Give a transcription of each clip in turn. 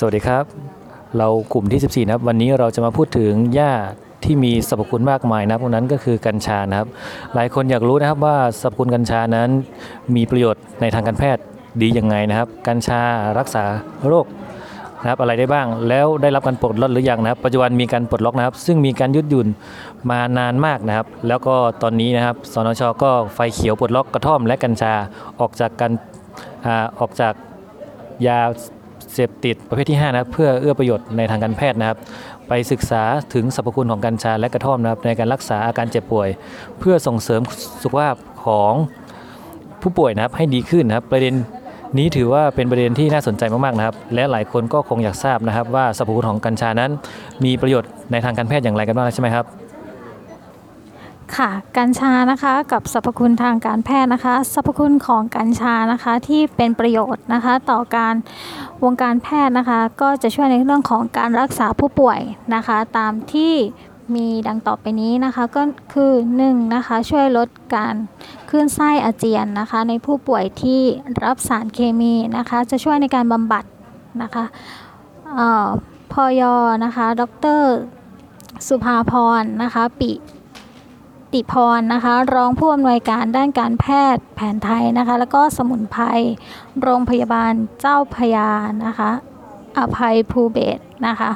สวัสดีครับ เรากลุ่มที่ 14 นะครับ วันนี้เราจะมาพูดถึงหญ้าที่มีสรรพคุณมากมายนะครับพวกนั้นก็คือกัญชานะครับ หลายคนอยากรู้นะครับว่าสรรพคุณกัญชานั้นมีประโยชน์ในทางการแพทย์ดียังไงนะครับ กัญชารักษาโรคนะครับอะไรได้บ้างแล้วได้รับการปลดล็อกหรือยังนะครับ ปัจจุบันมีการปลดล็อกนะครับ ซึ่งมีการยืดหยุ่นมานานมากนะครับ แล้วก็ตอนนี้นะครับสนชก็ไฟเขียวปลดล็อกกระท่อมและกัญชาออกจากกันอ่าออกจากยา เสพติดประเภทที่5นะครับเพื่อเอื้อประโยชน์ในทางการแพทย์นะครับ ไปศึกษาถึงสรรพคุณของกัญชาและกระท่อมนะครับในการรักษาอาการเจ็บป่วย เพื่อส่งเสริมสุขภาพของผู้ป่วยนะครับให้ดีขึ้นนะครับ ประเด็นนี้ถือว่าเป็นประเด็นที่น่าสนใจมากๆนะครับ และหลายคนก็คงอยากทราบนะครับ ว่าสรรพคุณของกัญชานั้น มีประโยชน์ในทางการแพทย์อย่างไรกันบ้างใช่ไหมครับ ค่ะกัญชานะคะกับสรรพคุณทางการแพทย์นะคะสรรพคุณของกัญชานะคะที่เป็นประโยชน์นะคะ ต่อการวงการแพทย์นะคะ ก็จะช่วยในเรื่องของการรักษาผู้ป่วยนะคะ ตามที่มีดังต่อไปนี้นะคะก็คือ1นะคะช่วยลดการคลื่นไส้อาเจียนนะคะ ในผู้ป่วยที่รับสารเคมีนะคะ จะช่วยในการบำบัดนะคะเอ่อพอยนะคะ ดร สุภาพรนะคะ ปิ ติพรนะคะ รองผู้อำนวยการด้านการแพทย์แผนไทยนะคะ แล้วก็สมุนไพรโรงพยาบาลเจ้าพยานะคะ อภัยภูเบศนะคะ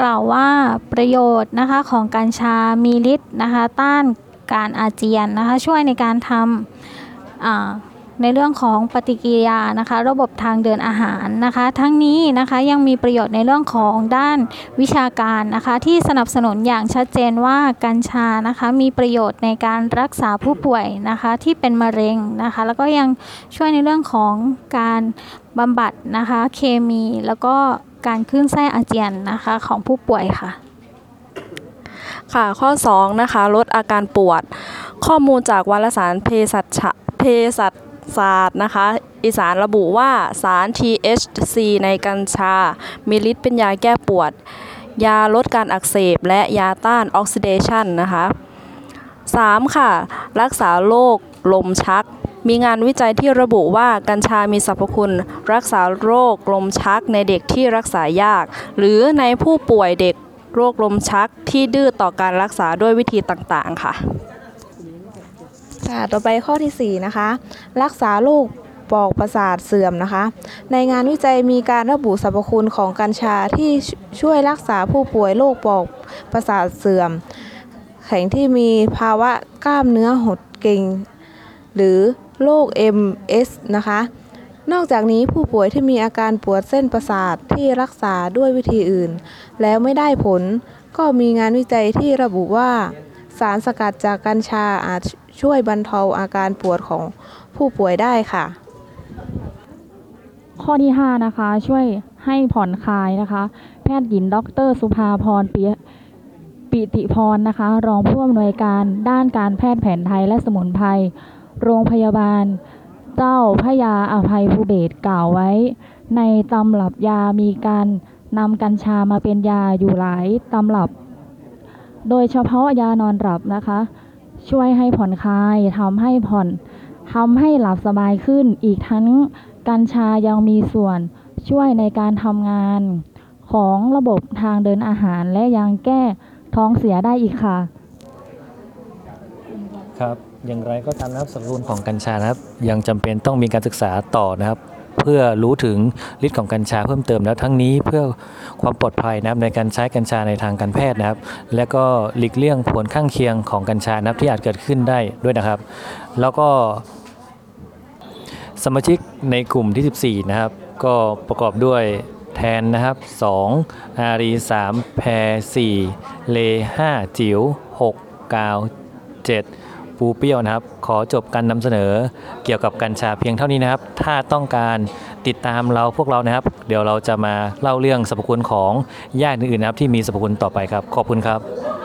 กล่าวว่าประโยชน์นะคะของกัญชามีฤทธิ์นะคะ ต้านการอาเจียนนะคะ ช่วยในการทำ ในเรื่องของปฏิกิริยานะคะ ระบบทางเดินอาหารนะคะ ทั้งนี้นะคะยังมีประโยชน์ในเรื่องของด้านวิชาการนะคะ ที่สนับสนุนอย่างชัดเจนว่ากัญชานะคะมีประโยชน์ในการรักษาผู้ป่วยนะคะที่เป็นมะเร็งนะคะ แล้วก็ยังช่วยในเรื่องของการบำบัดนะคะ เคมีแล้วก็การคลื่นไส้อาเจียนนะคะของผู้ป่วยค่ะ ค่ะข้อ2นะคะลดอาการปวด ข้อมูลจากวารสารเภสัชเภสัช ศาสตร์นะคะ อีสานระบุว่าสาร THC ในกัญชา มีฤทธิ์เป็นยาแก้ปวด ยาลดการอักเสบ และยาต้านออกซิเดชันนะคะ 3. ค่ะ รักษาโรคลมชัก มีงานวิจัยที่ระบุว่ากัญชามีสรรพคุณ รักษาโรคลมชักในเด็กที่รักษายาก หรือในผู้ป่วยเด็กโรคลมชักที่ดื้อต่อการรักษาด้วยวิธีต่างๆ ค่ะ ค่ะต่อไปข้อที่ 4 นะคะ รักษาโรคปอกประสาทเสื่อมนะคะ ในงานวิจัยมีการระบุสรรพคุณของกัญชาที่ชช่วยรักษาผู้ป่วยโรคปอกประสาทเสื่อม แข็งที่มีภาวะกล้ามเนื้อหดเกร็งหรือโรค MS นะคะ นอกจากนี้ผู้ป่วยที่มีอาการปวดเส้นประสาทที่รักษาด้วยวิธีอื่น แล้วไม่ได้ผลก็มีงานวิจัยที่ระบุว่า สารสกัดจากกัญชาอาจช่วยบรรเทาอาการปวดของผู้ป่วยได้ค่ะ ข้อที่ 5 นะคะ ช่วยให้ผ่อนคลายนะคะ แพทย์หญิงดร สุภาพรปิปิติพรนะคะ รองผู้อำนวยการด้านการแพทย์แผนไทยและสมุนไพรโรงพยาบาล เจ้าพระยาอภัยภูเบศกล่าวไว้ ในตำรับยามีการนำกัญชามาเป็นยาอยู่หลายตำรับ โดยเฉพาะยานอนหลับนะคะ ช่วยให้ผ่อนคลายทำให้ผ่อนทำให้หลับสบายขึ้น อีกทั้งกัญชายังมีส่วนช่วยในการทำงานของระบบทางเดินอาหารและยังแก้ท้องเสียได้อีกค่ะ ครับ อย่างไรก็ตามนะครับสรรพคุณของกัญชานะครับ ยังจำเป็นต้องมีการศึกษาต่อนะครับ เพื่อรู้ถึงฤทธิ์ของกัญชาเพิ่มเติมแล้วทั้งนี้เพื่อความปลอดภัยนะครับในการใช้กัญชาในทางการแพทย์นะครับ และก็หลีกเลี่ยงผลข้างเคียงของกัญชานะครับที่อาจเกิดขึ้นได้ด้วยนะครับ แล้วก็สมาชิกในกลุ่มที่ 14 นะครับ ก็ประกอบด้วยแทนนะครับ 2 อารี 3 แพร 4 เล 5 จิ๋ว 6 กาว 7 ปูเปี้ยวนะครับ ขอจบการนำเสนอเกี่ยวกับกัญชาเพียงเท่านี้นะครับ ถ้าต้องการติดตามเราพวกเรานะครับ เดี๋ยวเราจะมาเล่าเรื่องสรรพคุณของยาอื่นๆนะครับที่มีสรรพคุณต่อไปครับ ขอบคุณครับ